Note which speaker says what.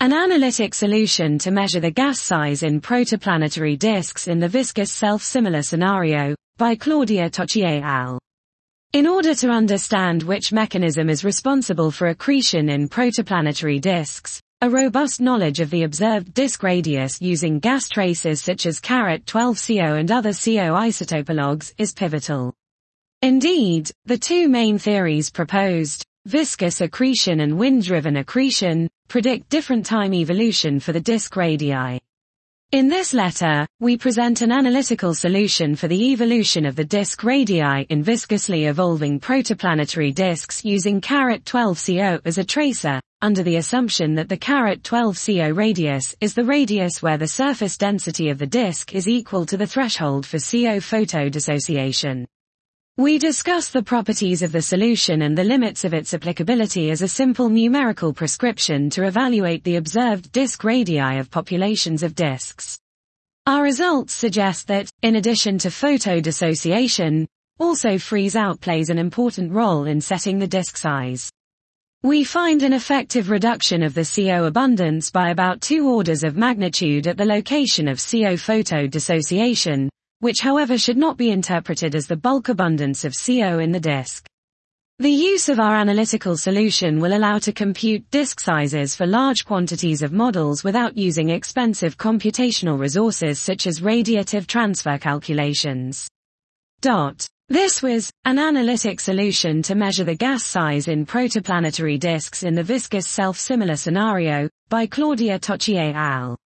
Speaker 1: An analytic solution to measure the gas size in protoplanetary disks in the viscous self-similar scenario, by Claudia Toci et al. In order to understand which mechanism is responsible for accretion in protoplanetary disks, a robust knowledge of the observed disk radius using gas traces such as carat 12CO and other CO isotopologues is pivotal. Indeed, the two main theories proposed, viscous accretion and wind-driven accretion, predict different time evolution for the disk radii. In this letter, we present an analytical solution for the evolution of the disk radii in viscously evolving protoplanetary disks using carat 12CO as a tracer, under the assumption that the carat 12CO radius is the radius where the surface density of the disk is equal to the threshold for CO photodissociation. We discuss the properties of the solution and the limits of its applicability as a simple numerical prescription to evaluate the observed disk radii of populations of disks. Our results suggest that, in addition to photo dissociation, also freeze out plays an important role in setting the disk size. We find an effective reduction of the CO abundance by about two orders of magnitude at the location of CO photodissociation, which however should not be interpreted as the bulk abundance of CO in the disk. The use of our analytical solution will allow to compute disk sizes for large quantities of models without using expensive computational resources such as radiative transfer calculations. Dot. This was an analytic solution to measure the gas size in protoplanetary disks in the viscous self-similar scenario by Claudia Toci et al.